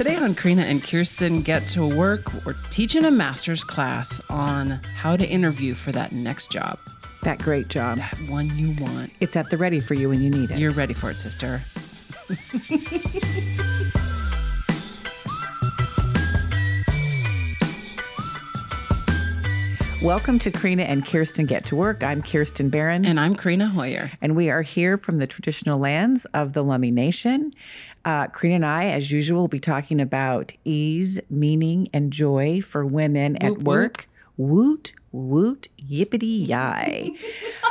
Today on Karina and Kirsten Get to Work, we're teaching a master's class on how to interview for that next job, That great job. that one you want. It's at the ready for you when you need it. You're ready for it, sister. Welcome to Karina and Kirsten Get to Work. I'm Kirsten Barron. And I'm Karina Hoyer. and we are here from the traditional lands of the Lummi Nation. Uh, Karina and I, as usual, will be talking about ease, meaning, and joy for women at work. Woot, woot, yippity yi.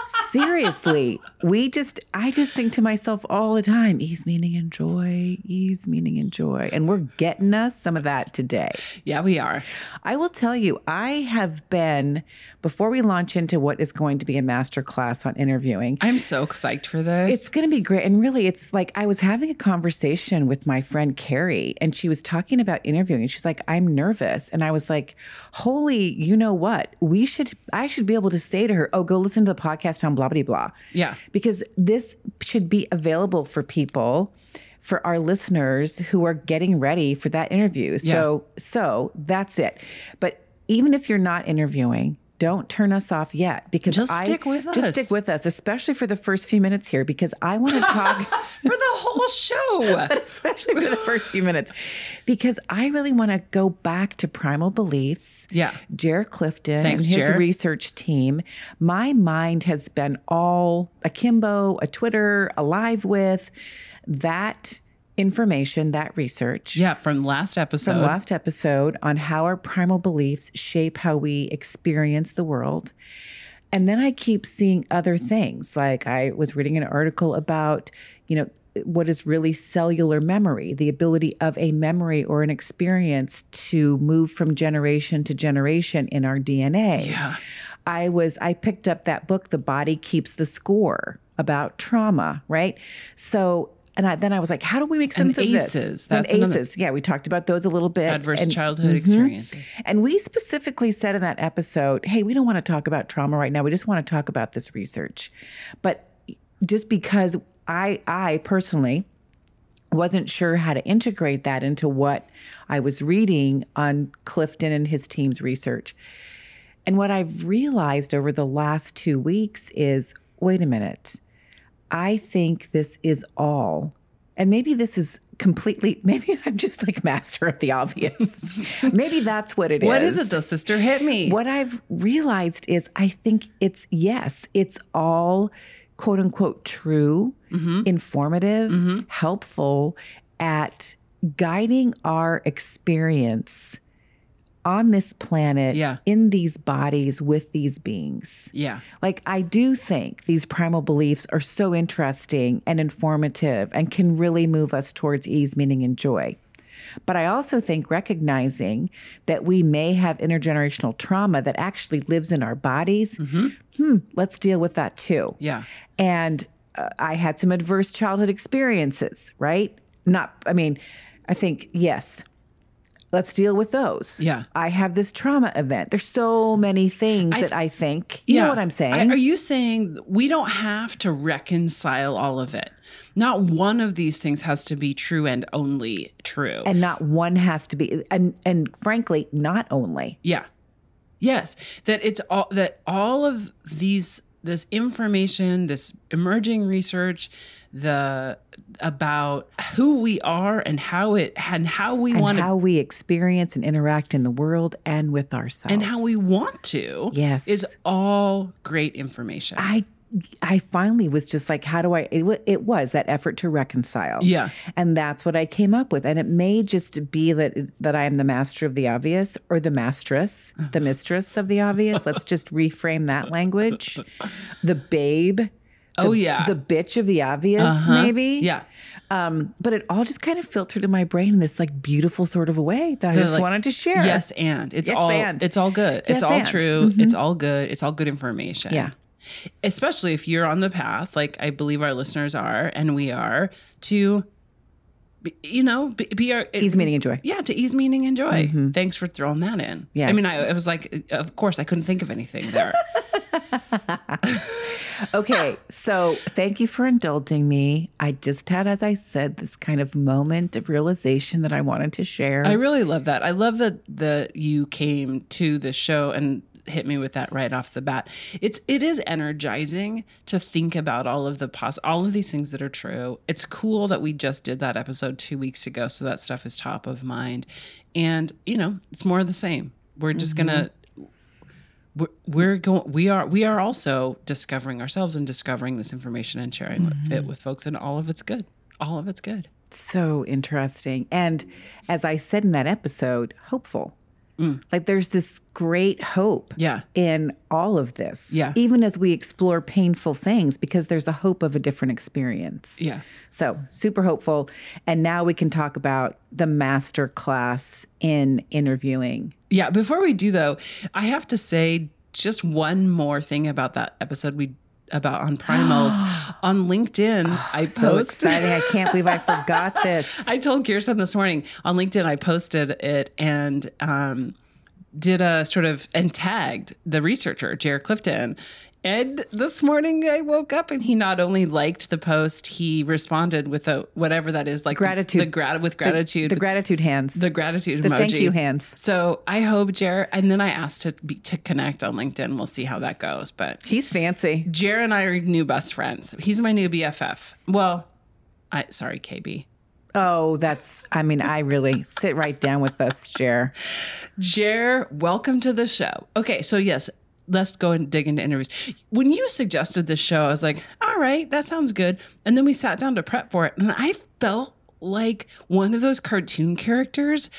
Seriously, we just, I just think to myself all the time ease, meaning, enjoy, ease, meaning, enjoy. And we're getting us some of that today. Yeah, we are. I will tell you, I have been, before we launch into what is going to be a master class on interviewing, I'm so psyched for this. it's going to be great. And really, it's like I was having a conversation with my friend Carrie, and she was talking about interviewing. And she's like, I'm nervous. And I was like, Holy, you know what? We should, I should be able to say to her, Oh, go listen to the podcast on blah, blah, blah. Yeah. Because this should be available for people. For our listeners who are getting ready for that interview. So, so that's it. But even if you're not interviewing, don't turn us off yet because Just I, stick with Just us. stick with us, especially for the first few minutes here, because I want to talk, for the whole show. but especially for the first few minutes, because I really want to go back to primal beliefs. Yeah. Jared Clifton Thanks, and his Jer. research team. My mind has been all akimbo, a Twitter, alive with that information, that research yeah, from last episode. from last episode on how our primal beliefs shape how we experience the world. And then I keep seeing other things. Like I was reading an article about, you know, what is really cellular memory, the ability of a memory or an experience to move from generation to generation in our DNA. Yeah. I was I picked up that book, The Body Keeps the Score, about trauma, right? So and I, then I was like, how do we make sense And of this? ACEs, And that's another- ACEs. Yeah, we talked about those a little bit. Adverse And- childhood mm-hmm. experiences. and we specifically said in that episode, hey, we don't want to talk about trauma right now. We just want to talk about this research. But just because I I personally wasn't sure how to integrate that into what I was reading on Clifton and his team's research. And what I've realized over the last 2 weeks is wait a minute. I think this is all and maybe this is completely, maybe I'm just like master of the obvious. maybe that's what it is. What is it though, sister? Hit me. What I've realized is I think it's, yes, it's all quote unquote true, Mm-hmm. informative, helpful at guiding our experience on this planet Yeah. in these bodies with these beings. Yeah. Like, I do think these primal beliefs are so interesting and informative and can really move us towards ease, meaning, and joy. But I also think recognizing that we may have intergenerational trauma that actually lives in our bodies, hmm, let's deal with that too. Yeah. And uh, I had some adverse childhood experiences, right? Not, I mean, I think, yes, let's deal with those. Yeah. I have this trauma event. There's so many things that I think, you know what I'm saying? I- are you saying we don't have to reconcile all of it? Not one of these things has to be true and only true. and not one has to be, and, and frankly, not only. yeah. Yes, that it's all that all of these this information, this emerging research, the about who we are and how it and how we want how we experience and interact in the world and with ourselves. and how we want to Yes. is all great information. I I finally was just like, how do I? It, it was that effort to reconcile. Yeah. and that's what I came up with. And it may just be that that I am the master of the obvious, or the mistress, the mistress of the obvious. Let's just reframe that language. The babe. Oh yeah. the bitch of the obvious, maybe. yeah. Um, but it all just kind of filtered in my brain in this like beautiful sort of a way that I They're just like, wanted to share. Yes, and it's Yes, all and. it's all good. Yes, it's all and. Mm-hmm. true. It's all good. It's all good information. Yeah. Especially if you're on the path, like I believe our listeners are, and we are, to, be, you know, be, be our Ease, meaning, and joy. Yeah, to ease meaning and joy. Thanks for throwing that in. Mm-hmm. Yeah. I mean, I, I was like, of course, I couldn't think of anything there. Okay, so thank you for indulging me. I just had, as I said, this kind of moment of realization that I wanted to share. I really love that. I love that that you came to the show and hit me with that right off the bat. It's it is energizing to think about all of the pos all of these things that are true. It's cool that we just did that episode 2 weeks ago so that stuff is top of mind. And, you know, it's more of the same. We're just going to mm-hmm. We're, going we are we are also discovering ourselves and discovering this information and sharing it mm-hmm. with folks and all of it's good. All of it's good. so interesting. And as I said in that episode, hopeful. Mm. Like there's this great hope Yeah. in all of this. Yeah. Even as we explore painful things, because there's a hope of a different experience. Yeah. So super hopeful. And now we can talk about the master class in interviewing. Yeah, before we do though, I have to say just one more thing about that episode we about on primals on LinkedIn. I So post exciting. I can't believe I forgot this. I told Kirsten this morning on LinkedIn I posted it and um, did a sort of and tagged the researcher Jared Clifton. And this morning I woke up and he not only liked the post, he responded with a whatever that is like the- Gratitude. the, grat with gratitude, The gratitude hands. the gratitude the emoji. thank you hands. So I hope Jer, and then I asked to be, to connect on LinkedIn. We'll see how that goes. But He's fancy. Jer and I are new best friends. He's my new BFF. Well, I sorry, KB. Oh, that's, I mean, I really sit right down with us, Jer. Jer, welcome to the show. Okay, so yes, let's go and dig into interviews. When you suggested this show, I was like, all right, that sounds good. And then we sat down to prep for it, and I felt like one of those cartoon characters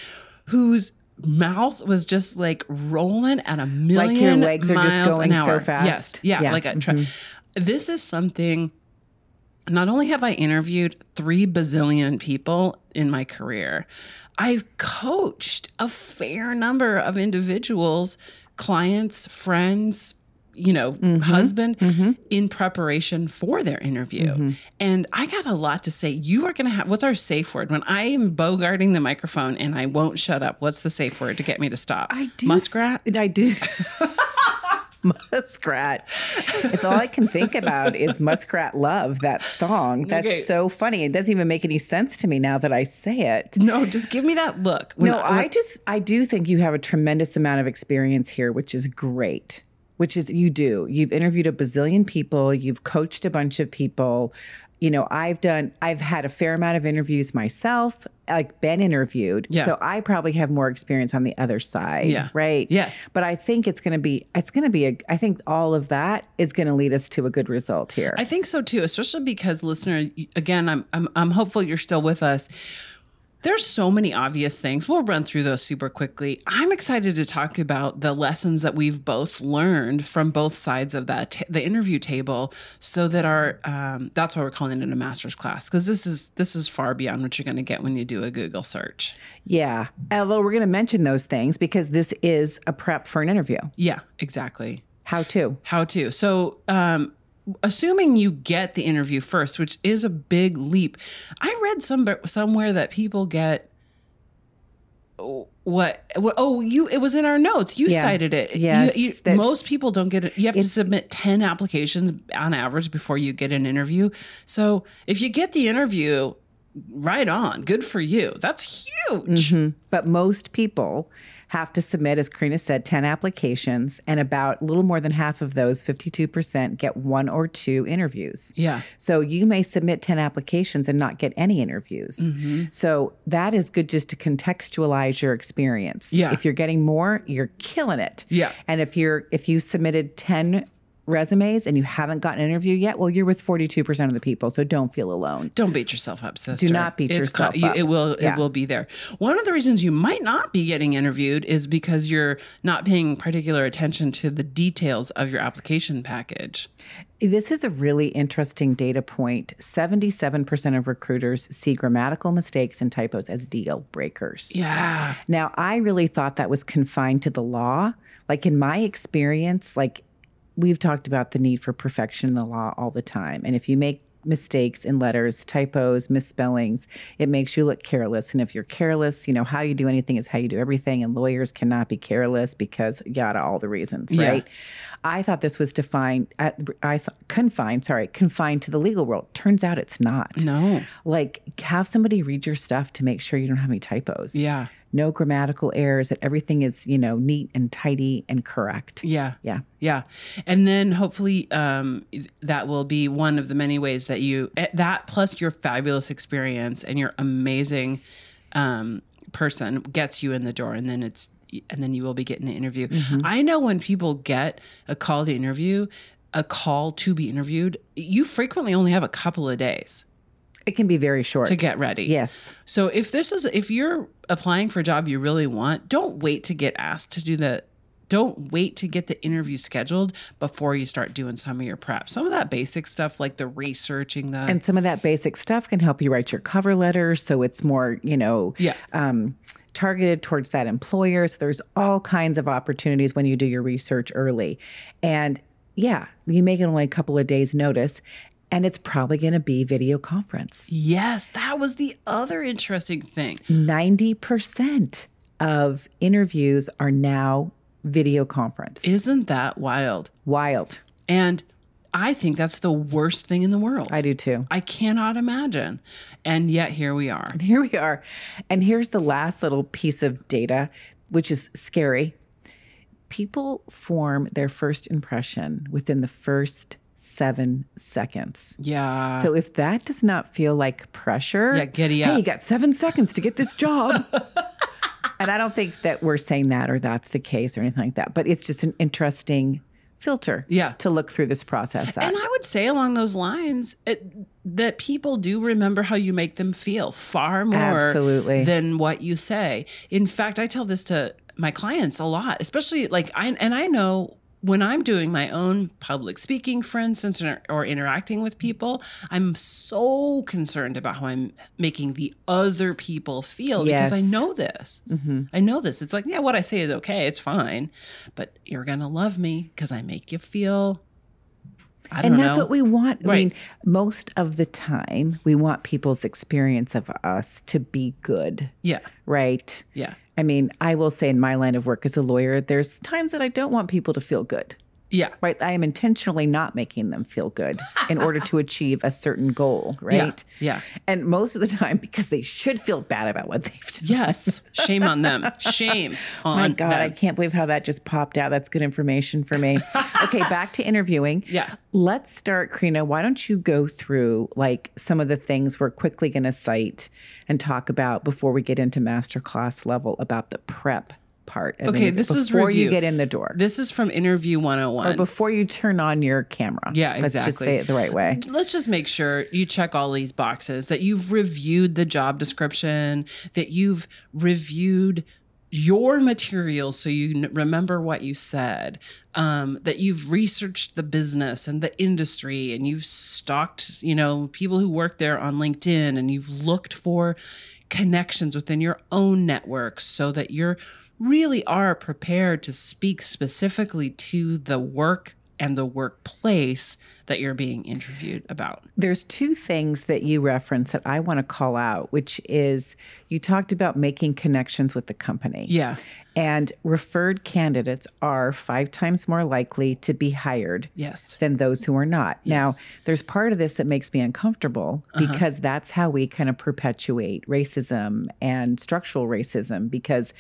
whose mouth was just like rolling at a million legs are just going so fast. Yes, yeah, Yeah. Mm-hmm. like a tra- this is something not only have I interviewed three bazillion people in my career, I've coached a fair number of individuals, clients, friends, you know, mm-hmm. husband mm-hmm. in preparation for their interview. Mm-hmm. And I got a lot to say. You are going to have, what's our safe word? When I am bogarting the microphone and I won't shut up, what's the safe word to get me to stop? I do. Muskrat? I do. Muskrat. It's all I can think about is Muskrat Love, that song. That's Okay. so funny. It doesn't even make any sense to me now that I say it. No, just give me that look. When No, I just I do think you have a tremendous amount of experience here, which is great. Which is you do. You've interviewed a bazillion people, you've coached a bunch of people. You know, I've done I've had a fair amount of interviews myself, like been interviewed. Yeah. So I probably have more experience on the other side. Yeah. Right. Yes. But I think it's gonna be it's gonna be a I think all of that is gonna lead us to a good result here. I think so too, especially because listener, again, I'm I'm I'm hopeful you're still with us. There's so many obvious things. We'll run through those super quickly. I'm excited to talk about the lessons that we've both learned from both sides of that ta- the interview table, so that our um, that's why we're calling it a master's class because this is this is far beyond what you're going to get when you do a Google search. yeah. Although we're gonna mention those things because this is a prep for an interview. Yeah, exactly. How to. How to. So, um, assuming you get the interview first, which is a big leap, I read some somewhere that people get what oh you it was in our notes. You Yeah. cited it. Yes, you- that's- most people don't get it. You have to submit 10 applications on average before you get an interview. So if you get the interview right on. Good for you. That's huge. Mm-hmm. But most people have to submit, as Karina said, 10 applications, and about a little more than half of those, 52%, get one or two interviews. Yeah. So you may submit 10 applications and not get any interviews. Mm-hmm. So that is good just to contextualize your experience. Yeah. If you're getting more, you're killing it. Yeah. And if you're if you submitted 10 resumes and you haven't gotten an interview yet, well, you're with 42% of the people. So don't feel alone. Don't beat yourself up, sister. Do not beat It's yourself you- up. It will. Yeah. It will be there. One of the reasons you might not be getting interviewed is because you're not paying particular attention to the details of your application package. This is a really interesting data point. 77% of recruiters see grammatical mistakes and typos as deal breakers. Yeah. Now, I really thought that was confined to the law. Like in my experience, like we've talked about the need for perfection in the law all the time. And if you make mistakes in letters, typos, misspellings. It makes you look careless. And if you're careless, you know, how you do anything is how you do everything. And lawyers cannot be careless because yada, all the reasons, Yeah. right? I thought this was defined, I saw- confined, sorry, confined to the legal world. Turns out it's not. No. Like, have somebody read your stuff to make sure you don't have any typos. Yeah. No grammatical errors, that everything is, you know, neat and tidy and correct. Yeah. Yeah. Yeah. And then hopefully um, that will be one of the many ways that you, eh, that plus your fabulous experience and your amazing um, person gets you in the door. And then it's, and then you will be getting the interview. I know when people get a call to interview, a call to be interviewed, you frequently only have a couple of days It can be very short. to get ready. yes. So if this is if you're applying for a job you really want, don't wait to get asked to do the don't wait to get the interview scheduled before you start doing some of your prep. Some of that basic stuff like the researching the And some of that basic stuff can help you write your cover letter so it's more, you know, Yeah. um, targeted towards that employer. So there's all kinds of opportunities when you do your research early. And yeah, you make it only a couple of days notice and it's probably going to be video conference. Yes, that was the other interesting thing. 90% of interviews are now video conference. Isn't that wild? Wild. And I think that's the worst thing in the world. I do too. I cannot imagine. And yet here we are. And here we are. And here's the last little piece of data, which is scary. People form their first impression within the first seven seconds. Yeah. So if that does not feel like pressure, Yeah, giddy Hey, up. you got seven seconds to get this job. and I don't think that we're saying that or that's the case or anything like that, but it's just an interesting filter Yeah. to look through this process at. And I would say along those lines it, that people do remember how you make them feel far more Absolutely. than what you say. In fact, I tell this to my clients a lot, especially like I and I know when I'm doing my own public speaking, for instance, or, or interacting with people, I'm so concerned about how I'm making the other people feel because I know this. Mm-hmm. I know this. It's like, yeah, what I say is okay. It's fine. But you're going to love me because I make you feel. And that's know. what we want. I mean, most of the time, we want people's experience of us to be good, yeah. right? Yeah. I mean, I will say in my line of work as a lawyer, there's times that I don't want people to feel good, Yeah. right? I am intentionally not making them feel good in order to achieve a certain goal, right? yeah. And most of the time, because they should feel bad about what they've done. Yes. Shame on them. Shame on My God, I can't believe how that just popped out. That's good information for me. okay, back to interviewing. Yeah. Let's start, Karina. Why don't you go through like some of the things we're quickly going to cite and talk about before we get into masterclass level about the prep part? I Okay, this is before you get in the door. This is from Interview 101. before you turn on your camera. Yeah, Let's just exactly. say it the right way. Let's just make sure you check all these boxes that you've reviewed the job description, that you've reviewed your material so you remember what you said, um, that you've researched the business and the industry, and you've stalked, you know, people who work there on LinkedIn, and you've looked for connections within your own networks so that you're really are prepared to speak specifically to the work and the workplace that you're being interviewed about. There's two things that you reference that I want to call out, which is you talked about making connections with the company. Yeah. And referred candidates are five times more likely to be hired Yes. than those who are not. Now, there's part of this that makes me uncomfortable uh-huh. because that's how we kind of perpetuate racism and structural racism because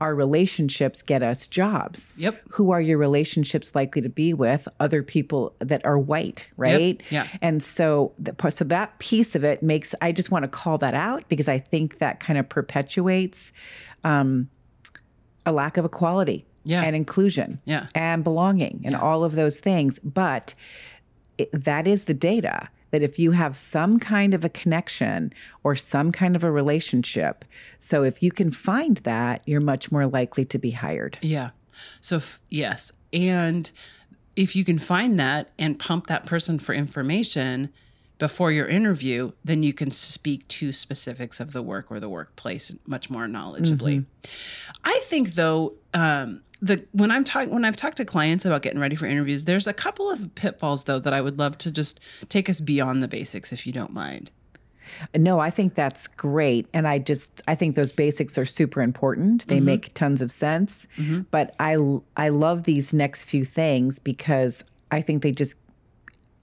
our relationships get us jobs. Yep. Who are your relationships likely to be with? Other people that are white, right? Yeah. And so, the, so that piece of it makes. I just want to call that out because I think that kind of perpetuates um, a lack of equality Yeah. and inclusion Yeah. and belonging and all of those things. But it, that is the data that if you have some kind of a connection or some kind of a relationship, so if you can find that, you're much more likely to be hired. Yeah. So, f- yes. And if you can find that and pump that person for information before your interview, then you can speak to specifics of the work or the workplace much more knowledgeably. I think, though, um, the when I'm talking when I've talked to clients about getting ready for interviews, there's a couple of pitfalls though that I would love to just take us beyond the basics, if you don't mind. No, I think that's great. And I just I think those basics are super important. They mm-hmm. make tons of sense. Mm-hmm. But I I love these next few things because I think they just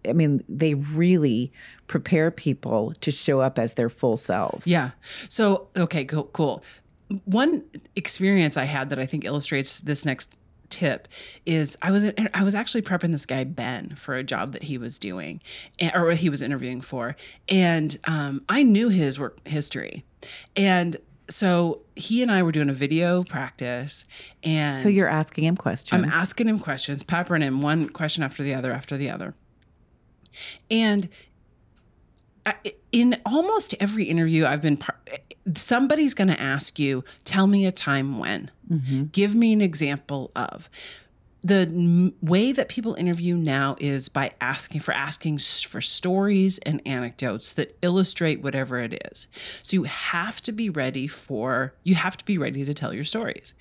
I mean, they really prepare people to show up as their full selves. Yeah. So, okay, cool, cool. One experience I had that I think illustrates this next tip is I was I was actually prepping this guy Ben for a job that he was doing and- or he was interviewing for, and um, I knew his work history, and so he and I were doing a video practice, and So you're asking him questions. I'm asking him questions, peppering him one question after the other after the other. And in almost every interview I've been par- somebody's going to ask you, tell me a time when. Mm-hmm. Give me an example of. The way that people interview now is by asking for asking for stories and anecdotes that illustrate whatever it is. So you have to be ready for you have to be ready to tell your stories.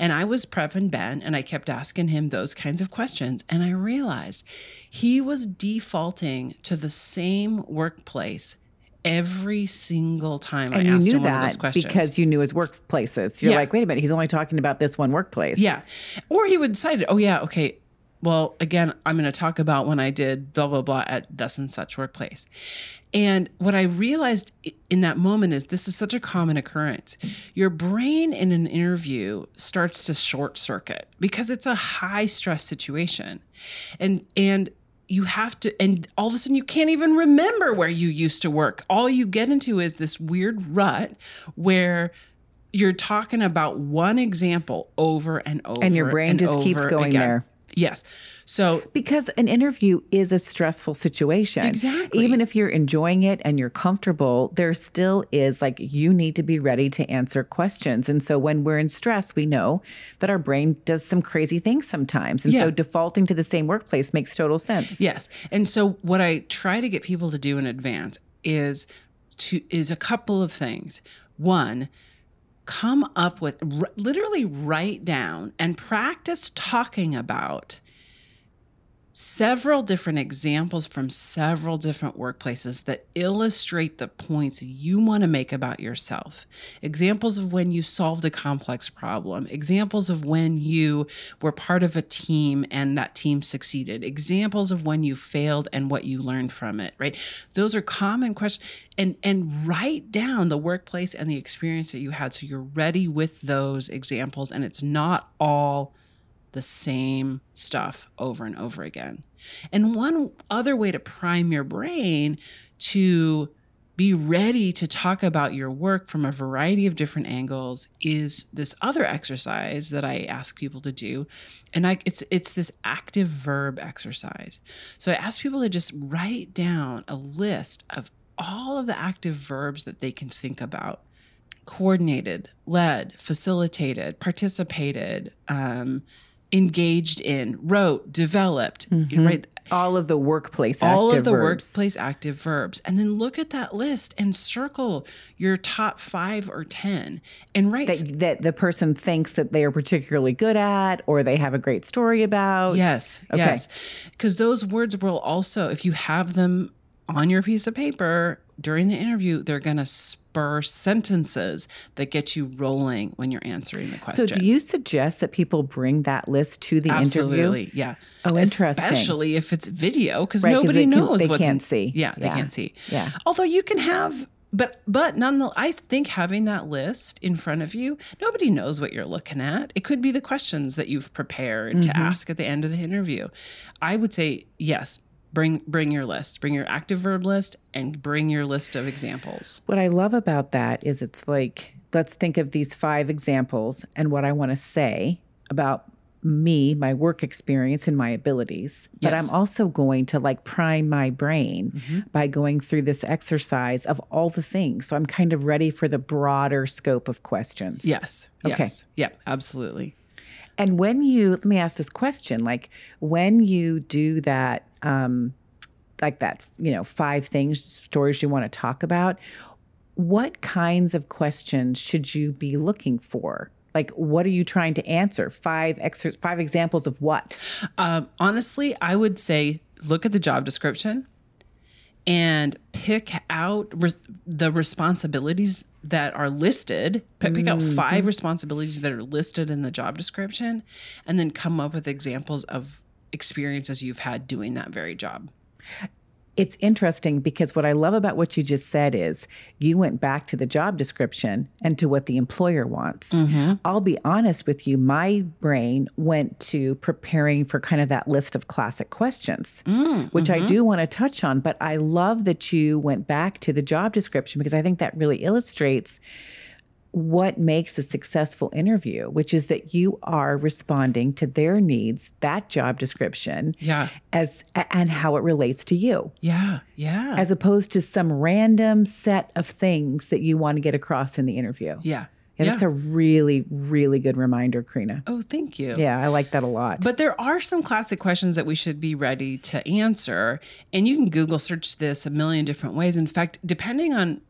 And I was prepping Ben and I kept asking him those kinds of questions and I realized he was defaulting to the same workplace every single time I and you asked him one of those questions. because you knew his workplaces. You're Yeah. like, wait a minute, he's only talking about this one workplace. Yeah. Or he would cite it. Oh, yeah. Okay. Well, again, I'm going to talk about when I did blah, blah, blah at thus and such workplace. And what I realized in that moment is this is such a common occurrence. Your brain in an interview starts to short circuit because it's a high stress situation. And, and, you have to, and all of a sudden you can't even remember where you used to work. All you get into is this weird rut where you're talking about one example over and over. And your brain just keeps going again. there. Yes. So Because an interview is a stressful situation. Exactly. Even if you're enjoying it and you're comfortable, there still is like you need to be ready to answer questions. And so when we're in stress, we know that our brain does some crazy things sometimes. And so defaulting to the same workplace makes total sense. yes. And so what I try to get people to do in advance is to is a couple of things. One, come up with r- literally write down and practice talking about several different examples from several different workplaces that illustrate the points you want to make about yourself. Examples of when you solved a complex problem, examples of when you were part of a team and that team succeeded, examples of when you failed and what you learned from it, right? Those are common questions and and write down the workplace and the experience that you had so you're ready with those examples and it's not all the same stuff over and over again. And one other way to prime your brain to be ready to talk about your work from a variety of different angles is this other exercise that I ask people to do and I it's it's this active verb exercise. So I ask people to just write down a list of all of the active verbs that they can think about coordinated, led, facilitated, participated, um, engaged in, wrote, developed, know, mm-hmm. right? All of the workplace All active of the verbs. workplace active verbs. And then look at that list and circle your top five or 10 and write. that, that the person thinks that they are particularly good at or they have a great story about. Yes, Okay. yes. Because those words will also, if you have them on your piece of paper during the interview, they're going to spur sentences that get you rolling when you're answering the question. So do you suggest that people bring that list to the interview? Absolutely, yeah. Oh, interesting. Especially if it's video, because Right, nobody they can- they what's can't in- see. Yeah, they Yeah. can't see. Yeah. Although you can have, but but nonetheless, I think having that list in front of you, nobody knows what you're looking at. It could be the questions that you've prepared Mm-hmm. to ask at the end of the interview. I would say yes. Bring bring your list. Bring your active verb list and bring your list of examples. What I love about that is it's like, let's think of these five examples and what I want to say about me, my work experience, and my abilities. But I'm also going to like prime my brain mm-hmm. by going through this exercise of all the things. So I'm kind of ready for the broader scope of questions. Yes. Okay. Yes. Yeah. Absolutely. And when you, let me ask this question like, when you do that, um, like that, you know, five things, stories you want to talk about, what kinds of questions should you be looking for? Like, what are you trying to answer? Five extra, five examples of what? Um, honestly, I would say look at the job description and pick out res- the responsibilities that are listed. Pick, pick out five responsibilities that are listed in the job description, and then come up with examples of experiences you've had doing that very job. It's interesting because what I love about what you just said is you went back to the job description and to what the employer wants. Mm-hmm. I'll be honest with you, my brain went to preparing for kind of that list of classic questions, mm, which I mm-hmm. do want to touch on. But I love that you went back to the job description because I think that really illustrates what makes a successful interview, which is that you are responding to their needs, that job description, Yeah. as and how it relates to you Yeah, yeah, as opposed to some random set of things that you want to get across in the interview. yeah, Yeah, that's a really, really good reminder, Karina. oh, thank you. Yeah, I like that a lot. But there are some classic questions that we should be ready to answer. And you can Google search this a million different ways. In fact, depending on,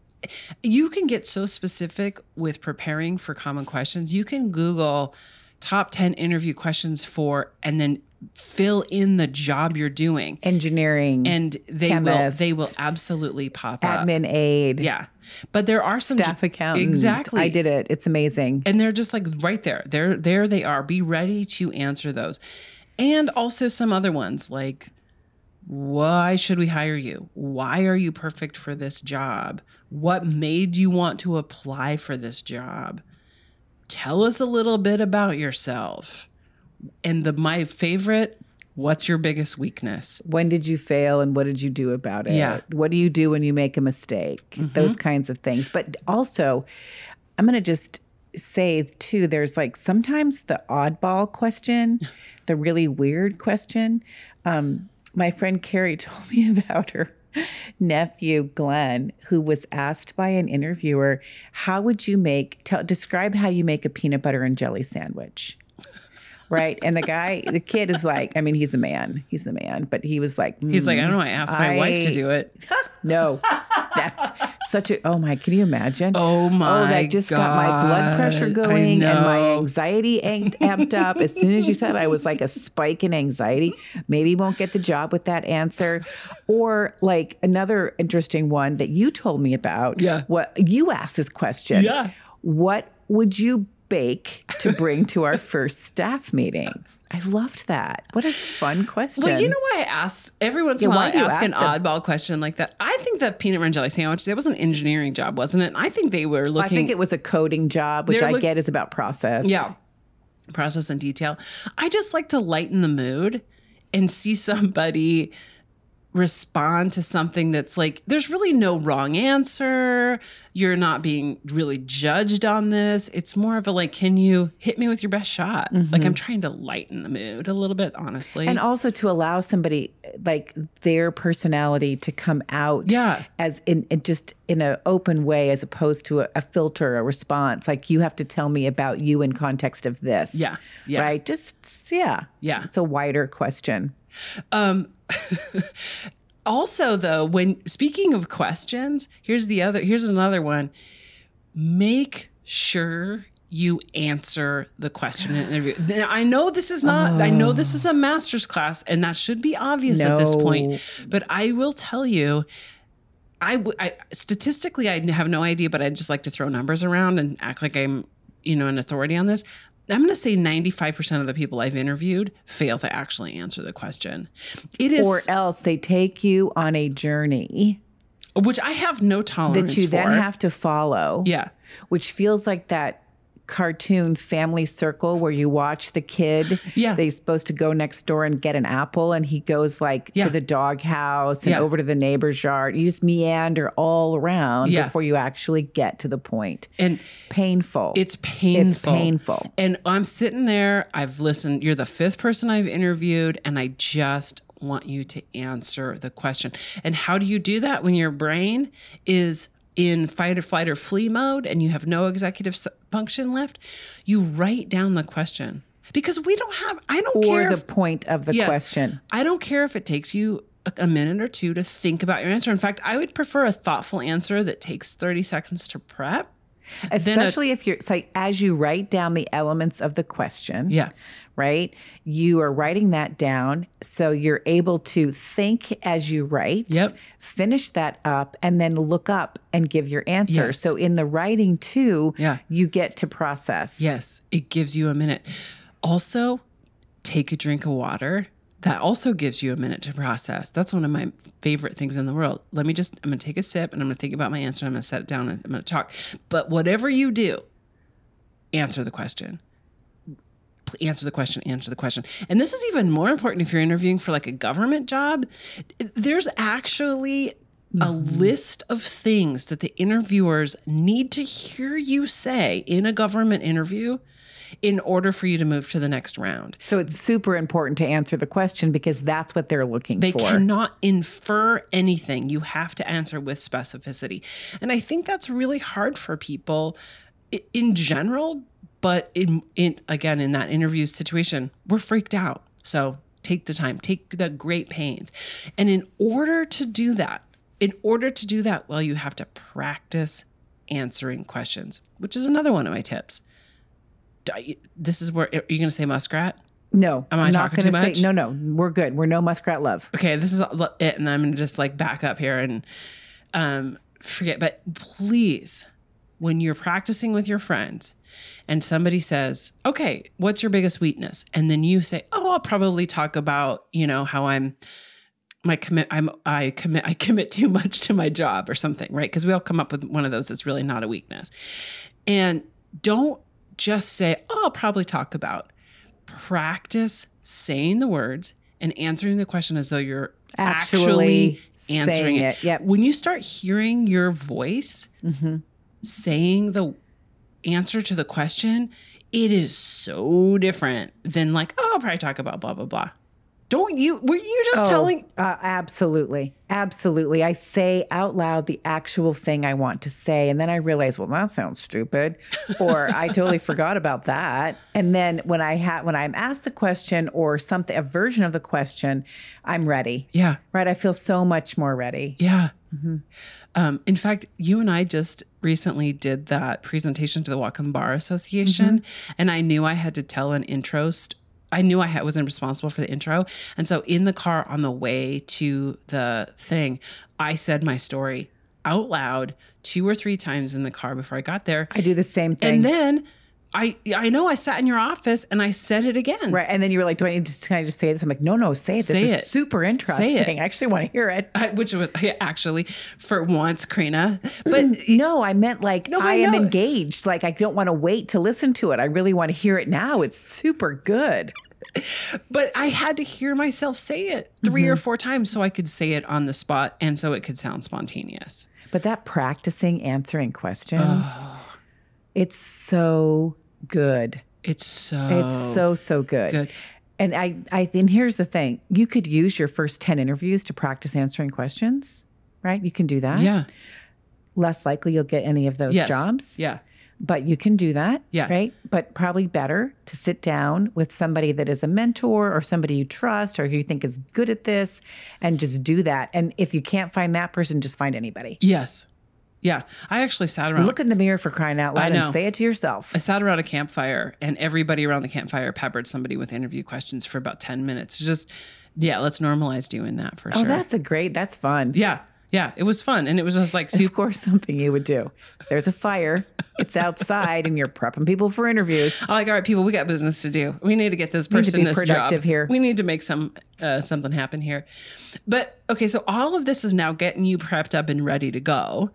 you can get so specific with preparing for common questions. You can Google top 10 interview questions for, and then fill in the job you're doing. Engineering, And they Chemist. will, they will absolutely pop up. admin aid, Yeah. But there are some staff accountant. Exactly. I did it. It's amazing. and they're just like right there there there they are be ready to answer those and also some other ones like why should we hire you why are you perfect for this job what made you want to apply for this job tell us a little bit about yourself and the my favorite what's your biggest weakness When did you fail and what did you do about it? Yeah. What do you do when you make a mistake? Those kinds of things. But also, I'm going to just say too, there's like sometimes the oddball question, the really weird question. Um, my friend Carrie told me about her nephew Glenn, who was asked by an interviewer, "How would you make? Tell, describe how you make a peanut butter and jelly sandwich." Right. And the guy, the kid is like, I mean, he's a man. He's a man, but he was like, he's like i don't know i asked my hmm, wife to do it no, that's such a. Oh my! Can you imagine? Oh my Oh, that just got my blood pressure going and my anxiety amped, amped up. As soon as you said, I was like a spike in anxiety. Maybe won't get the job with that answer, or like another interesting one that you told me about. Yeah. What you asked this question. Yeah. What would you bake to bring to our first staff meeting? I loved that. What a fun question. Well, you know why I ask every once in a while I you ask an oddball question like that. I think the peanut butter and jelly sandwich, it was an engineering job, wasn't it? I think they were looking I think it was a coding job, which I look- get is about process. Yeah. Process and detail. I just like to lighten the mood and see somebody respond to something that's like there's really no wrong answer. You're not being really judged on this. It's more of a like, can you hit me with your best shot? Like I'm trying to lighten the mood a little bit, honestly. Mm-hmm. And also to allow somebody like their personality to come out Yeah. as in, in just in an open way as opposed to a, a filter, a response. Like you have to tell me about you in context of this. Yeah, yeah. Right. Just yeah. Yeah. It's a wider question. also though when speaking of questions here's the other here's another one. Make sure you answer the question in an interview. Now i know this is not i know this is a oh. master's class and that should be obvious at this point but i will tell you I, w- I statistically I have no idea, but I'd just like to throw numbers around and act like I'm, you know, an authority on this. I'm going to say 95% of the people I've interviewed fail to actually answer the question. It is Or else they take you on a journey which I have no tolerance for. that you for. then have to follow. yeah. which feels like that cartoon Family Circus where you watch the kid. Yeah. They're supposed to go next door and get an apple and he goes like Yeah. to the dog house and Yeah. over to the neighbor's yard. You just meander all around Yeah. before you actually get to the point. And Painful. it's painful. It's painful. And I'm sitting there, I've listened, you're the fifth person I've interviewed, and I just want you to answer the question. And how do you do that when your brain is in fight or flight or flee mode and you have no executive function left? You write down the question. Because we don't have, I don't or care. the if- point of the Yes. question. I don't care if it takes you a, a minute or two to think about your answer. In fact, I would prefer a thoughtful answer that takes 30 seconds to prep. Especially if you're, so as you write down the elements of the question. Yeah. Right. You are writing that down. So you're able to think as you write, Yep. finish that up, and then look up and give your answer. Yes. So in the writing too, Yeah. you get to process. Yes, it gives you a minute. Also, take a drink of water. That also gives you a minute to process. That's one of my favorite things in the world. Let me just, I'm going to take a sip and I'm going to think about my answer. I'm going to set it down and I'm going to talk. But whatever you do, answer the question. Answer the question, answer the question. And this is even more important if you're interviewing for like a government job. There's actually a mm-hmm. list of things that the interviewers need to hear you say in a government interview in order for you to move to the next round. So it's super important to answer the question because that's what they're looking They for. They cannot infer anything. You have to answer with specificity. And I think that's really hard for people in general, but in, in again in that interview situation, we're freaked out. So take the time, take the great pains. And in order to do that, in order to do that, well, you have to practice answering questions, which is another one of my tips. This is where are you going to say muskrat? no, Am I I'm not talking going too to much? say, no, no, we're good. We're no muskrat love. okay, this is it, and I'm gonna just like back up here and um, forget. But please, when you're practicing with your friends, and somebody says, "Okay, what's your biggest weakness?" and then you say, "Oh, I'll probably talk about you know how I'm." My commit, I'm I commit, I commit too much to my job or something, right? Because we all come up with one of those that's really not a weakness, and don't just say, "Oh, I'll probably talk about." practice saying the words and answering the question as though you're Actually actually, answering it. it, yep. When you start hearing your voice mm-hmm. saying the answer to the question, it is so different than like, oh, I'll probably talk about blah, blah, blah. Don't you, were you just telling? Uh, absolutely. Absolutely. I say out loud the actual thing I want to say. And then I realize, well, that sounds stupid. Or I totally forgot about that. And then when I have when I'm asked the question or something, a version of the question, I'm ready. Yeah. Right. I feel so much more ready. Yeah. Um, in fact, you and I just recently did that presentation to the Whatcom Bar Association, and I knew I had to tell an intro. St- I knew I wasn't responsible for the intro, and so in the car on the way to the thing, I said my story out loud two or three times in the car before I got there, I do the same thing. and then I I know I sat in your office and I said it again. right. And then you were like, do I need to, can I just say this? I'm like, no, no, say it. This Say is it. super interesting. I actually want to hear it. I, which was yeah, actually for once, Karina, but No, I meant like No, I, I am engaged. Like I don't want to wait to listen to it. I really want to hear it now. It's super good. But I had to hear myself say it 3 Mm-hmm. or four times so I could say it on the spot and so it could sound spontaneous. But that practicing answering questions, it's so good. It's so It's so so good. good. And I I and here's the thing. You could use your first 10 interviews to practice answering questions, right? You can do that. yeah. Less likely you'll get any of those Yes. jobs. Yeah. But you can do that. Yeah. Right. But probably better to sit down with somebody that is a mentor or somebody you trust or who you think is good at this and just do that. And if you can't find that person, just find anybody. Yes. Yeah. I actually sat around Look in the mirror for crying out loud and know. say it to yourself. I sat around a campfire and everybody around the campfire peppered somebody with interview questions for about 10 minutes. Just yeah, let's normalize doing that for Oh, sure. Oh, that's a great, that's fun. yeah. Yeah. It was fun. And it was just like Of super course, something you would do. There's a fire, it's outside, and you're prepping people for interviews. I'm like, all right, people, we got business to do. We need to get this to person be this productive job. here. We need to make some uh, something happen here. But okay, so all of this is now getting you prepped up and ready to go,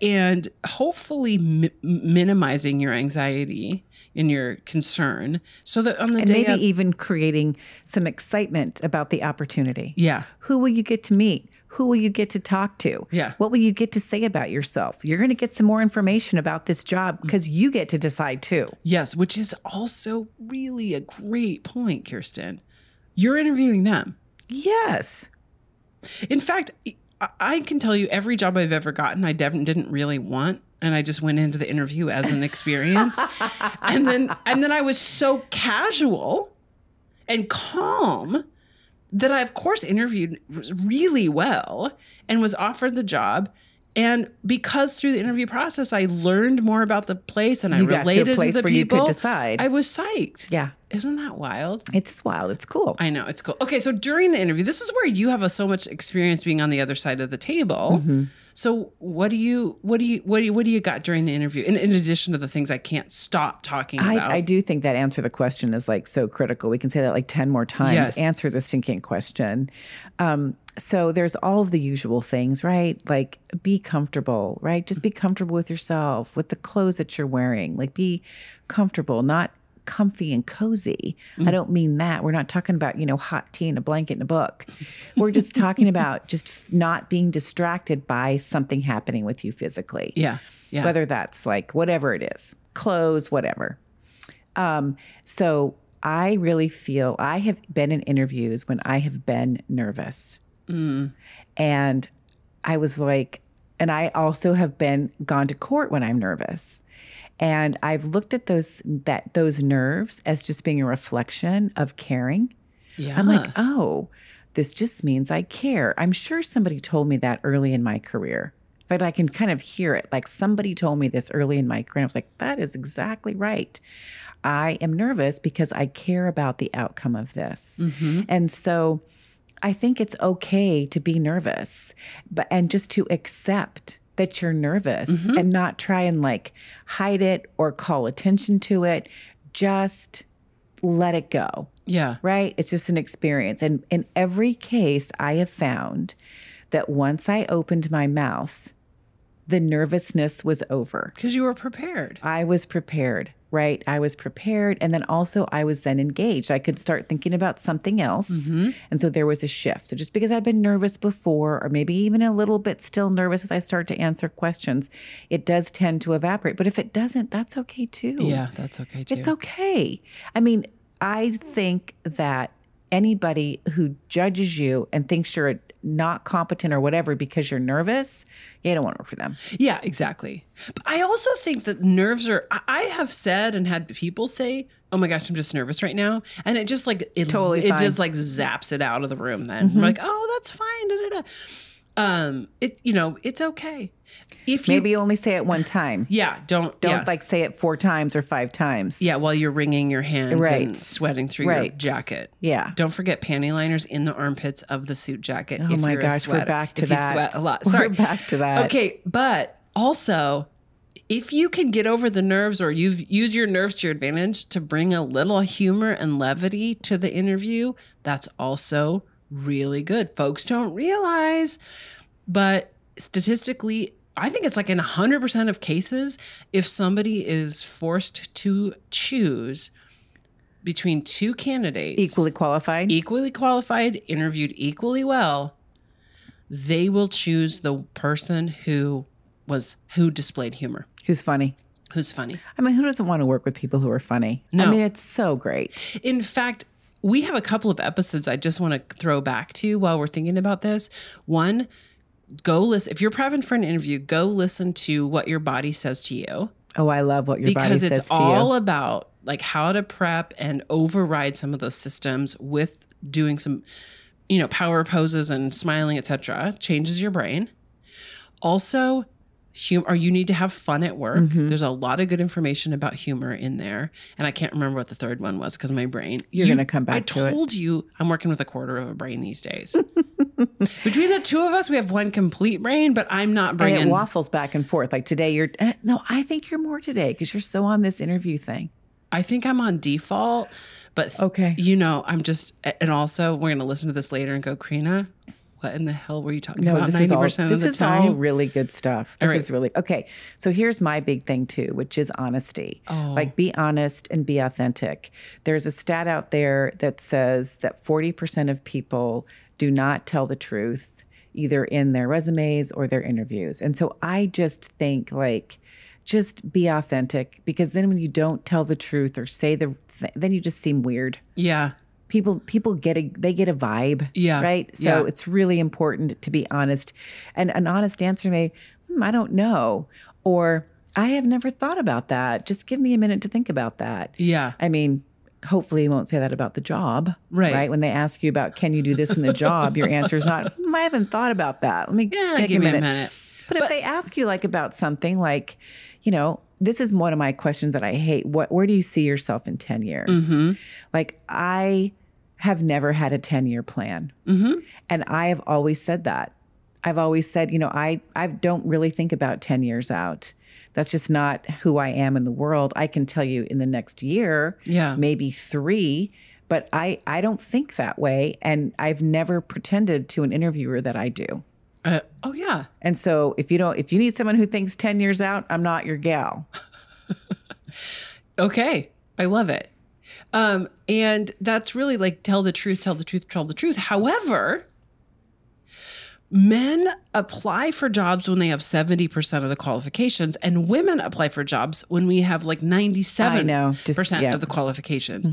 and hopefully mi- minimizing your anxiety and your concern, so that on the And day maybe of, even creating some excitement about the opportunity. yeah, Who will you get to meet? Who will you get to talk to? Yeah. What will you get to say about yourself? You're going to get some more information about this job mm. because you get to decide too. yes, which is also really a great point, Kirsten. You're interviewing them. Yes. In fact, I- can tell you every job I've ever gotten, I didn't really want. And I just went into the interview as an experience. and then and then I was so casual and calm that I of course interviewed really well and was offered the job And because through the interview process, I learned more about the place and I You got to a related place the where you could decide. I was psyched. Yeah. Isn't that wild? It's wild. It's cool. I know it's cool. Okay, so during the interview, this is where you have a, so much experience being on the other side of the table. Mm-hmm. So what do you what do you what do you what do you got during the interview? In, in addition to the things I can't stop talking about. I, I do think that answer the question is like so critical. We can say that like 10 more times. Yes. Answer the stinking question. Um, so there's all of the usual things, right? Like be comfortable, right? Just be comfortable with yourself, with the clothes that you're wearing. Like be comfortable, not comfy and cozy. I don't mean that. We're not talking about, you know, hot tea and a blanket and a book. We're just talking about just not being distracted by something happening with you physically yeah. Yeah. whether that's like whatever it is, clothes, whatever. Um, so I really feel I have been in interviews when I have been nervous. And I was like, and I also have been gone to court when I'm nervous. And I've looked at those that those nerves as just being a reflection of caring. yeah. I'm like, oh, this just means I care. I'm sure somebody told me that early in my career, but I can kind of hear it. Like somebody told me this early in my career. I was like, that is exactly right. I am nervous because I care about the outcome of this. Mm-hmm. And so I think it's okay to be nervous, but and just to accept that you're nervous mm-hmm. and not try and like hide it or call attention to it. Just let it go yeah. right? It's just an experience. And in every case, I have found that once I opened my mouth, the nervousness was over. Because you were prepared. I was prepared, right? I was prepared. And then also, I was then engaged. I could start thinking about something else. Mm-hmm. And so there was a shift. So just because I've been nervous before, or maybe even a little bit still nervous as I start to answer questions, it does tend to evaporate. But if it doesn't, that's okay too. Yeah, that's okay too. It's okay. I mean, I think that anybody who judges you and thinks you're not competent or whatever because you're nervous, you don't want to work for them. Yeah, exactly. But I also think that nerves are. I- have said and had people say, "Oh my gosh, I'm just nervous right now," and it just like it Totally it fine. just like zaps it out of the room. Then I'm like, "Oh, that's fine." Da, da, da. Um, it you know it's okay if you Maybe you only say it one time. yeah don't Don't yeah. like say it four times or five times. yeah while you're wringing your hands and sweating through your jacket. Yeah. Don't forget panty liners in the armpits of the suit jacket. Oh if my gosh, we're back to if you sweat a lot. We're Sorry. back to that. Okay, but also if you can get over the nerves or you've used your nerves to your advantage to bring a little humor and levity to the interview, that's also really good. Folks don't realize, but statistically, I think it's like in 100% of cases, if somebody is forced to choose between two candidates, Equally qualified. equally qualified, interviewed equally well, they will choose the person who was who displayed humor, Who's funny. who's funny. I mean, who doesn't want to work with people who are funny? No. I mean, it's so great. In fact, we have a couple of episodes I just want to throw back to while we're thinking about this. One, go listen if you're prepping for an interview, go listen to what your body says to you. Oh, I love what your because body it's says to all about like how to prep and override some of those systems with doing some you know power poses and smiling etc changes your brain. Also hum- or you need to have fun at work Mm-hmm. there's a lot of good information about humor in there and i can't remember what the third one was because my brain You're You- gonna come back i to it. told you i'm working with a quarter of a brain these days between the two of us we have one complete brain but i'm not And bringing it waffles back and forth. Like today, you're eh, no. I think you're more today because you're so on this interview thing. I think I'm on default, but Okay. you know, I'm just, and also we're gonna listen to this later and go, Karina, what in the hell were you talking No, about? this is Ninety all. of This the is time. all really good stuff. This right. is really okay. So here's my big thing too, which is honesty. Oh. Like be honest and be authentic. There's a stat out there that says that 40% of people do not tell the truth either in their resumes or their interviews. And so I just think like just be authentic because then when you don't tell the truth or say the th- then you just seem weird yeah, people people get a they get a vibe Yeah, right so yeah. it's really important to be honest and an honest answer may hmm, i don't know or i have never thought about that just give me a minute to think about that yeah, i mean hopefully you won't say that about the job Right. right when they ask you about can you do this in the job your answer is not "Hmm, i haven't thought about that let me yeah. take Give a me minute. a minute. But, if they ask you like about something like, you know, this is one of my questions that I hate. What where do you see yourself in 10 years? Like I have never had a 10 year plan. And I have always said that. I've always said, you know, I I don't really think about 10 years out. That's just not who I am in the world. I can tell you in the next year, Yeah. maybe 3, but I I don't think that way and I've never pretended to an interviewer that I do. Uh, oh yeah. And so if you don't if you need someone who thinks 10 years out, I'm not your gal. Okay. I love it. Um, and that's really like tell the truth, tell the truth, tell the truth. However, men apply for jobs when they have 70% of the qualifications, and women apply for jobs when we have like 97% I know. Just- yeah. of the qualifications.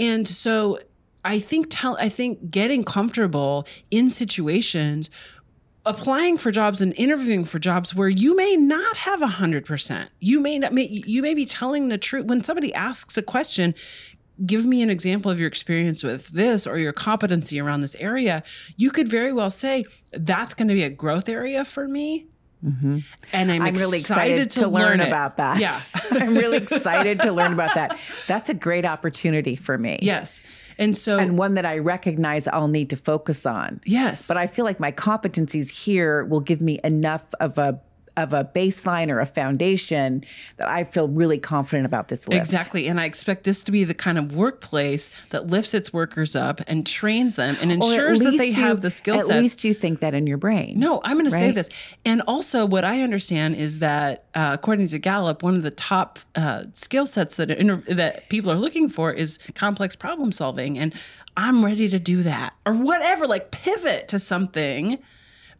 And so I think tell I think getting comfortable in situations applying for jobs and interviewing for jobs where you may not have a 100%. You may not may, you may be telling the truth when somebody asks a question give me an example of your experience with this or your competency around this area you could very well say that's going to be a growth area for me and I'm, Mm-hmm. I'm really excited, to, learn, about that. Yeah. I'm really excited to learn about that. That's a great opportunity for me. yes. And so, And one that I recognize I'll need to focus on. yes. But I feel like my competencies here will give me enough of a of a baseline or a foundation that I feel really confident about this lift. Exactly. And I expect this to be the kind of workplace that lifts its workers up and trains them and ensures that they you- have the skill At least you think that in your brain. No, I'm going to say this. And also, what I understand is that, uh, according to Gallup, one of the top uh, skill sets that inter- that people are looking for is complex problem solving. And I'm ready to do that, or whatever. Like pivot to something.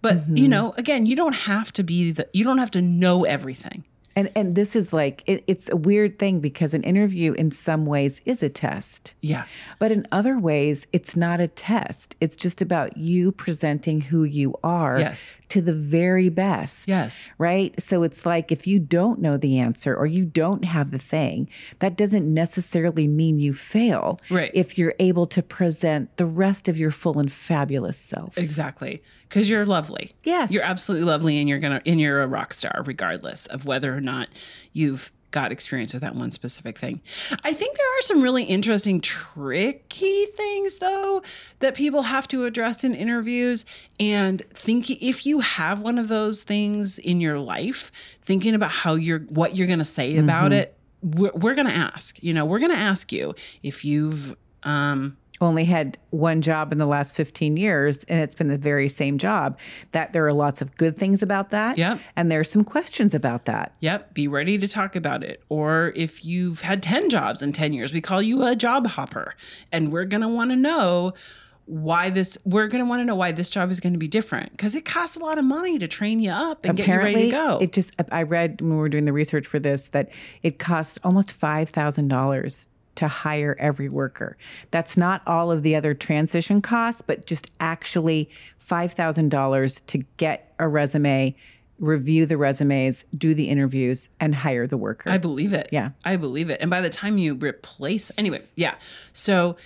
But Mm-hmm. you know, again, you don't have to be the. You don't have to know everything. And and this is like it, it's a weird thing because an interview in some ways is a test. Yeah. But in other ways, it's not a test. It's just about you presenting who you are Yes. To the very best. Yes. Right? So it's like if you don't know the answer or you don't have the thing, that doesn't necessarily mean you fail. Right. If you're able to present the rest of your full and fabulous self. Exactly. Because you're lovely. Yes. You're absolutely lovely and you're gonna and you're a rock star regardless of whether or not you've got experience with that one specific thing. I think there are some really interesting tricky things though that people have to address in interviews and think if you have one of those things in your life, thinking about how you're what you're going to say about it, we're, we're going to ask, you know, we're going to ask you if you've um only had one job in the last 15 years and it's been the very same job that there are lots of good things about that Yep. and there's some questions about that Yep, be ready to talk about it. Or if you've had 10 jobs in 10 years, we call you a job hopper. And we're going to want to know why this we're going to want to know why this job is going to be different because it costs a lot of money to train you up and get you ready to go. it just i read when we were doing the research for this that it costs almost $5000 to hire every worker that's not all of the other transition costs but just actually $5000 to get a resume review the resumes do the interviews and hire the worker I believe it. Yeah. I believe it. And by the time you replace anyway, yeah. So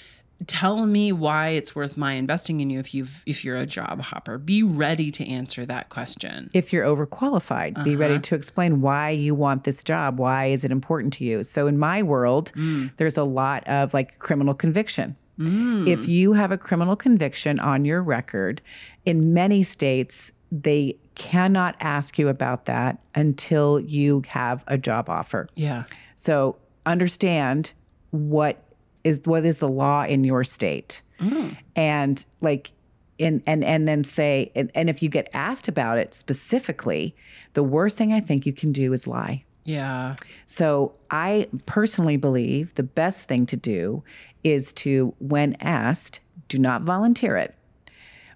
tell me why it's worth my investing in you if you've if you're a job hopper. Be ready to answer that question. if you're overqualified be Uh-huh. ready to explain why you want this job why is it important to you so in my world Mm. there's a lot of like criminal conviction Mm. if you have a criminal conviction on your record in many states they cannot ask you about that until you have a job offer Yeah. so understand what is what is the law in your state, mm. and like, and and and then say, and, and if you get asked about it specifically, the worst thing I think you can do is lie. Yeah. So I personally believe the best thing to do is to, when asked, do not volunteer it.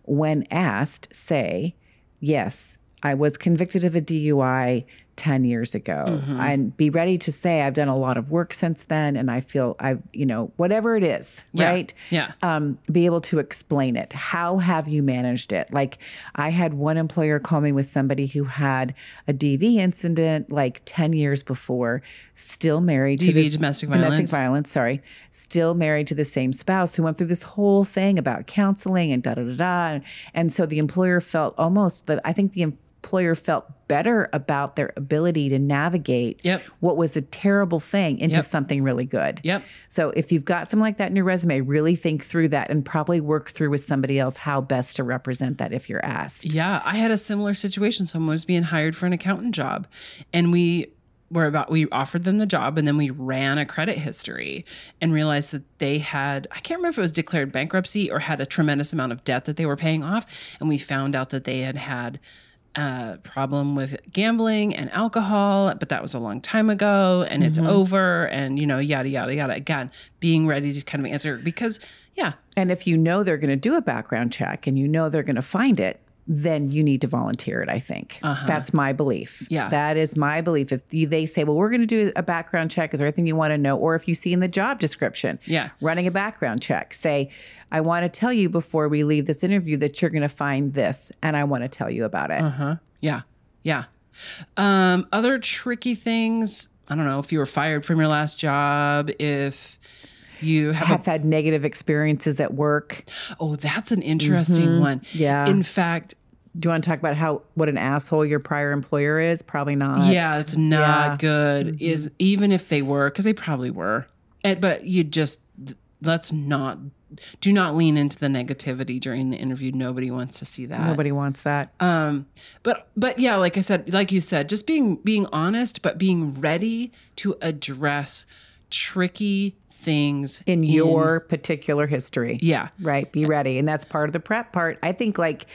When asked, say, yes, I was convicted of a DUI 10 years ago. And be ready to say, I've done a lot of work since then. And I feel I've, you know, whatever it is, Yeah. right? Yeah. um, be able to explain it. How have you managed it? Like, I had one employer call me with somebody who had a DV incident like 10 years before, still married to DV, this domestic domestic violence. violence, sorry, still married to the same spouse who went through this whole thing about counseling and da da da da. And so the employer felt almost that I think the employer felt better about their ability to navigate Yep. what was a terrible thing into Yep. something really good. Yep. So if you've got something like that in your resume, really think through that and probably work through with somebody else how best to represent that if you're asked. Yeah, I had a similar situation. Someone was being hired for an accountant job, and we were about we offered them the job, and then we ran a credit history and realized that they had I can't remember if it was declared bankruptcy or had a tremendous amount of debt that they were paying off, and we found out that they had had a problem with gambling and alcohol, but that was a long time ago, and it's mm-hmm. over, and you know yada yada yada. Again, being ready to kind of answer because yeah, And if you know they're going to do a background check and you know they're going to find it, then you need to volunteer it, I think. That's my belief. Uh-huh. Yeah. That is my belief. If you, they say, well, we're going to do a background check, is there anything you want to know? Or if you see in the job description, Yeah. running a background check, say, I want to tell you before we leave this interview that you're going to find this and I want to tell you about it. Uh huh. Yeah. Yeah. Um, other tricky things. I don't know if you were fired from your last job, if you have, Have had negative experiences at work. oh, that's an interesting one. Mm-hmm. Yeah. In fact, Do you want to talk about how what an asshole your prior employer is? Probably not. yeah, it's not Yeah. Mm-hmm. good. Is even if they were, because they probably were, and, but you just let's not do not lean into the negativity during the interview. Nobody wants to see that. Nobody wants that. Um, but but yeah, like I said, like you said, just being being honest, but being ready to address tricky things in your particular history. yeah Right. Be ready. And that's part of the prep part. I think, like,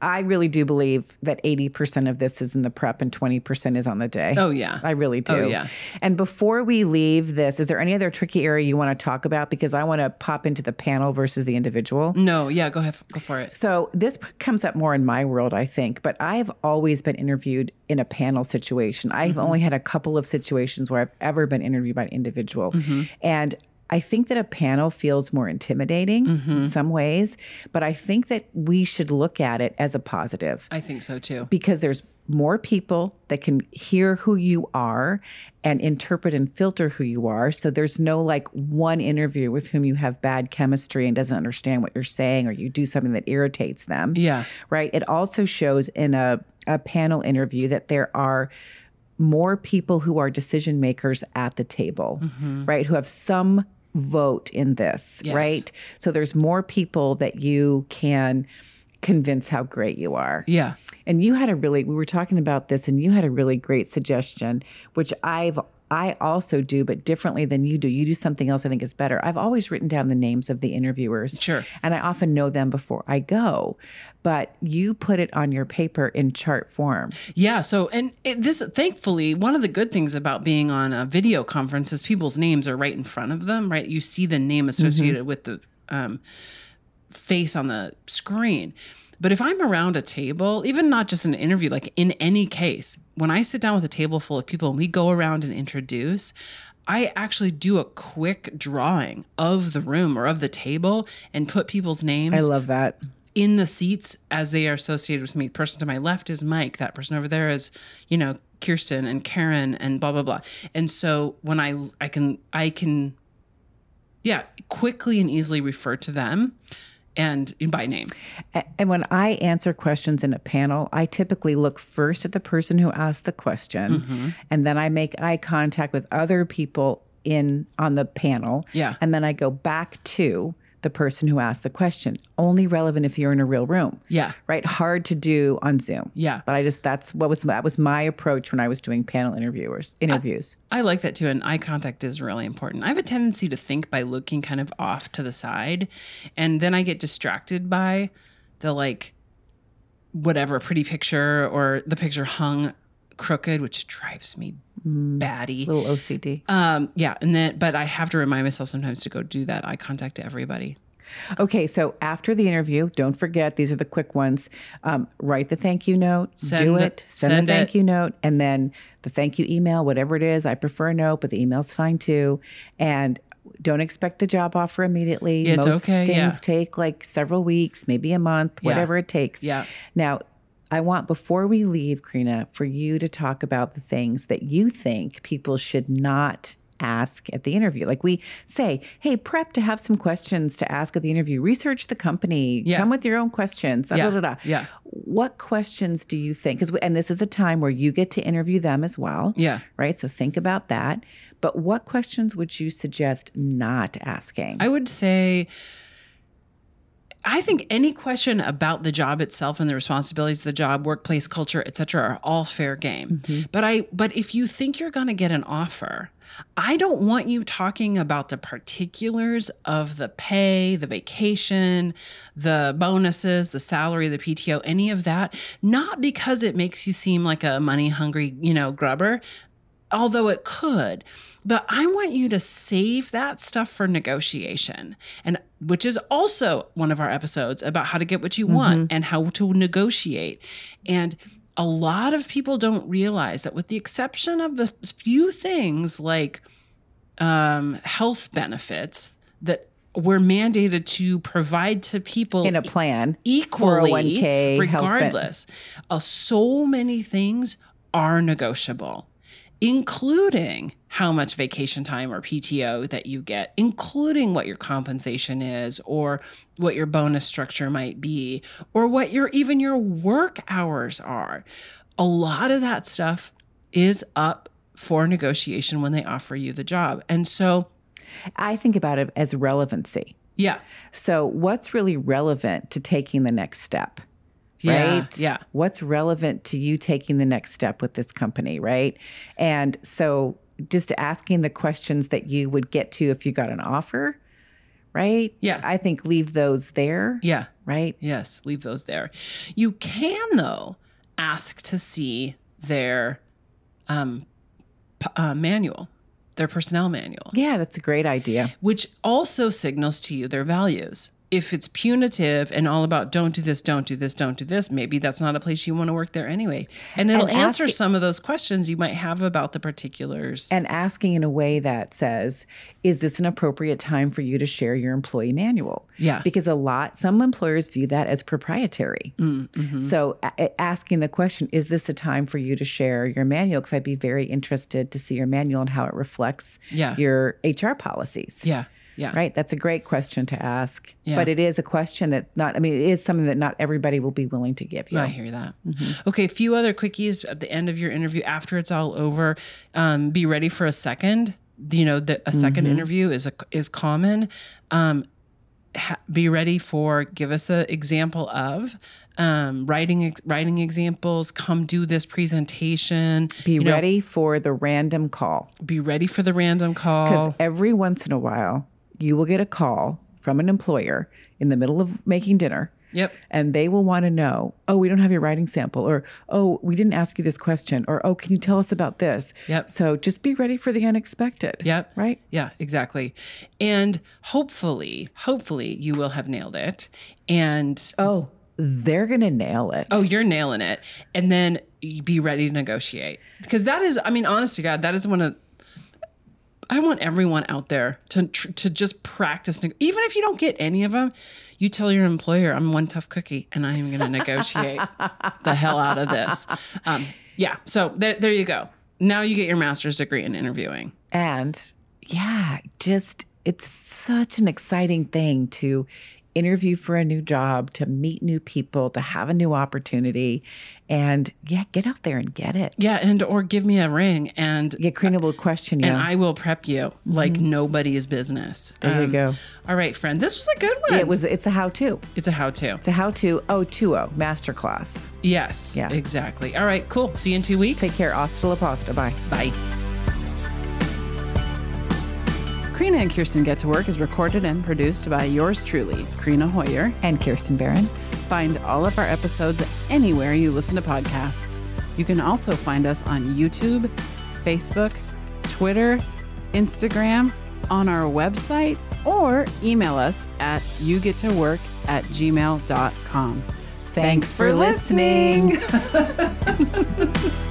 I really do believe that 80% of this is in the prep and 20% is on the day. Oh, yeah. I really oh, do. Oh, yeah. And before we leave this, is there any other tricky area you want to talk about? Because I want to pop into the panel versus the individual. no yeah go ahead go for it So this comes up more in my world, I think, but I've always been interviewed in a panel situation. I've mm-hmm. only had a couple of situations where I've ever been interviewed by an individual. Mm-hmm. And I think that a panel feels more intimidating in mm-hmm. some ways, but I think that we should look at it as a positive I think so too because there's more people that can hear who you are and interpret and filter who you are. So there's no like one interview with whom you have bad chemistry and doesn't understand what you're saying or you do something that irritates them. Yeah. Right. It also shows in a, a panel interview that there are more people who are decision makers at the table, mm-hmm. right? Who have some vote in this, Yes. right? So there's more people that you can convince how great you are. yeah And you had a really we were talking about this and you had a really great suggestion which I've I also do but differently than you do. You do something else I think is better. I've always written down the names of the interviewers. Sure. And I often know them before I go. But you put it on your paper in chart form. Yeah. So, and it, this, thankfully, one of the good things about being on a video conference is people's names are right in front of them, right? You see the name associated with the um, face on the screen. But if I'm around a table, even not just an interview, like in any case, when I sit down with a table full of people and we go around and introduce, I actually do a quick drawing of the room or of the table and put people's names I love that. in the seats as they are associated with me. The person to my left is Mike. That person over there is, you know, Kirsten and Karen and blah blah blah. And so when I I can I can yeah, quickly and easily refer to them and by name. And when I answer questions in a panel, I typically look first at the person who asked the question, Mm-hmm. and then I make eye contact with other people in on the panel. Yeah. And then I go back to the person who asked the question. Only relevant if you're in a real room. Yeah. Right? Hard to do on Zoom. Yeah. But I just that's what was that was my approach when I was doing panel interviewers interviews. I like that too. And eye contact is really important. I have a tendency to think by looking kind of off to the side. And then I get distracted by the like, whatever pretty picture or the picture hung crooked, which drives me batty. Little OCD. Um, yeah. And then, but I have to remind myself sometimes to go do that eye contact to everybody. Okay, so after the interview, don't forget these are the quick ones. Um, write the thank you note, do Send it, it- send, send the thank it. you note, and then the thank you email, whatever it is. I prefer a note, but the email's fine too. And don't expect a job offer immediately. It's Most okay, things yeah. take like several weeks, maybe a month, Yeah. whatever it takes. Yeah. Now, I want before we leave, Karina, for you to talk about the things that you think people should not ask at the interview. Like we say, hey, prep to have some questions to ask at the interview. Research the company. Yeah. Come with your own questions. Yeah. da, da, da. Yeah. what questions do you think? Because and this is a time where you get to interview them as well. Yeah. Right. So think about that. But what questions would you suggest not asking? I would say I think any question about the job itself and the responsibilities of the job, workplace culture, et cetera, are all fair game. Mm-hmm. But I but if you think you're gonna get an offer, I don't want you talking about the particulars of the pay, the vacation, the bonuses, the salary, the PTO, any of that, not because it makes you seem like a money hungry, you know, grubber, although it could. But i want you to save that stuff for negotiation and which is also one of our episodes about how to get what you want and how to negotiate. And a lot of people don't realize that with the exception of the few things like um, health benefits that we're mandated to provide to people in a plan, equally 401k, regardless uh, so many things are negotiable including how much vacation time or PTO that you get, including what your compensation is or what your bonus structure might be or what your even your work hours are. A lot of that stuff is up for negotiation when they offer you the job. And so, I think about it as relevancy. yeah. So, what's really relevant to taking the next step? Yeah, right? yeah. What's relevant to you taking the next step with this company, right? And so just asking the questions that you would get to if you got an offer, right? Yeah. I think leave those there, Yeah. right? Yes, leave those there. You can though ask to see their um, uh, manual, their personnel manual, Yeah, that's a great idea. which also signals to you their values. If it's punitive and all about don't do this, don't do this, don't do this, maybe that's not a place you want to work there anyway. And it'll And answer some of those questions you might have about the particulars. And asking in a way that says, is this an appropriate time for you to share your employee manual? Yeah. Because a lot, some employers view that as proprietary. Mm, mm-hmm. So a- asking the question, is this a time for you to share your manual? Because I'd be very interested to see your manual and how it reflects Yeah. your HR policies. yeah. Yeah. Right. That's a great question to ask. Yeah. But it is a question that not, I mean, it is something that not everybody will be willing to give you. I hear that. Okay, a few other quickies at the end of your interview after it's all over. Um, be ready for a second. You know, the, a 2nd interview is a, is common. Um, ha- be ready for give us an example of um, writing ex- writing examples. Come do this presentation. Be You know, ready for the random call. be ready for the random call Because every once in a while, you will get a call from an employer in the middle of making dinner. Yep. And they will want to know, oh, we don't have your writing sample, or oh, we didn't ask you this question, or oh, can you tell us about this? Yep. So just be ready for the unexpected. Yep. Right? Yeah, exactly. And hopefully, hopefully you will have nailed it. And Oh, they're going to nail it. Oh, you're nailing it. And then be ready to negotiate. Because that is, I mean, honest to God, that is one of, I want everyone out there to to just practice. Even if you don't get any of them, you tell your employer, I'm one tough cookie and I am going to negotiate the hell out of this. Um, yeah. So there, there you go. Now you get your master's degree in interviewing. And yeah, just it's such an exciting thing to interview for a new job, to meet new people, to have a new opportunity. And yeah, get out there and get it. Yeah. And, or give me a ring and, Yeah, Karina will question you. and I will prep you like nobody's business. Mm-hmm. there you Um, go. All right, friend. This was a good one. It was it's a how-to. It's a how to. It's a how-to 020 masterclass. Yes. Yeah. Exactly. All right. Cool. See you in two weeks. Take care. Hasta la pasta. Bye. Bye. Karina and Kirsten Get to Work is recorded and produced by yours truly, Karina Hoyer. And Kirsten Barron. Find all of our episodes anywhere you listen to podcasts. You can also find us on YouTube, Facebook, Twitter, Instagram, on our website, or email us at yougettowork at gmail.com. Thanks for listening.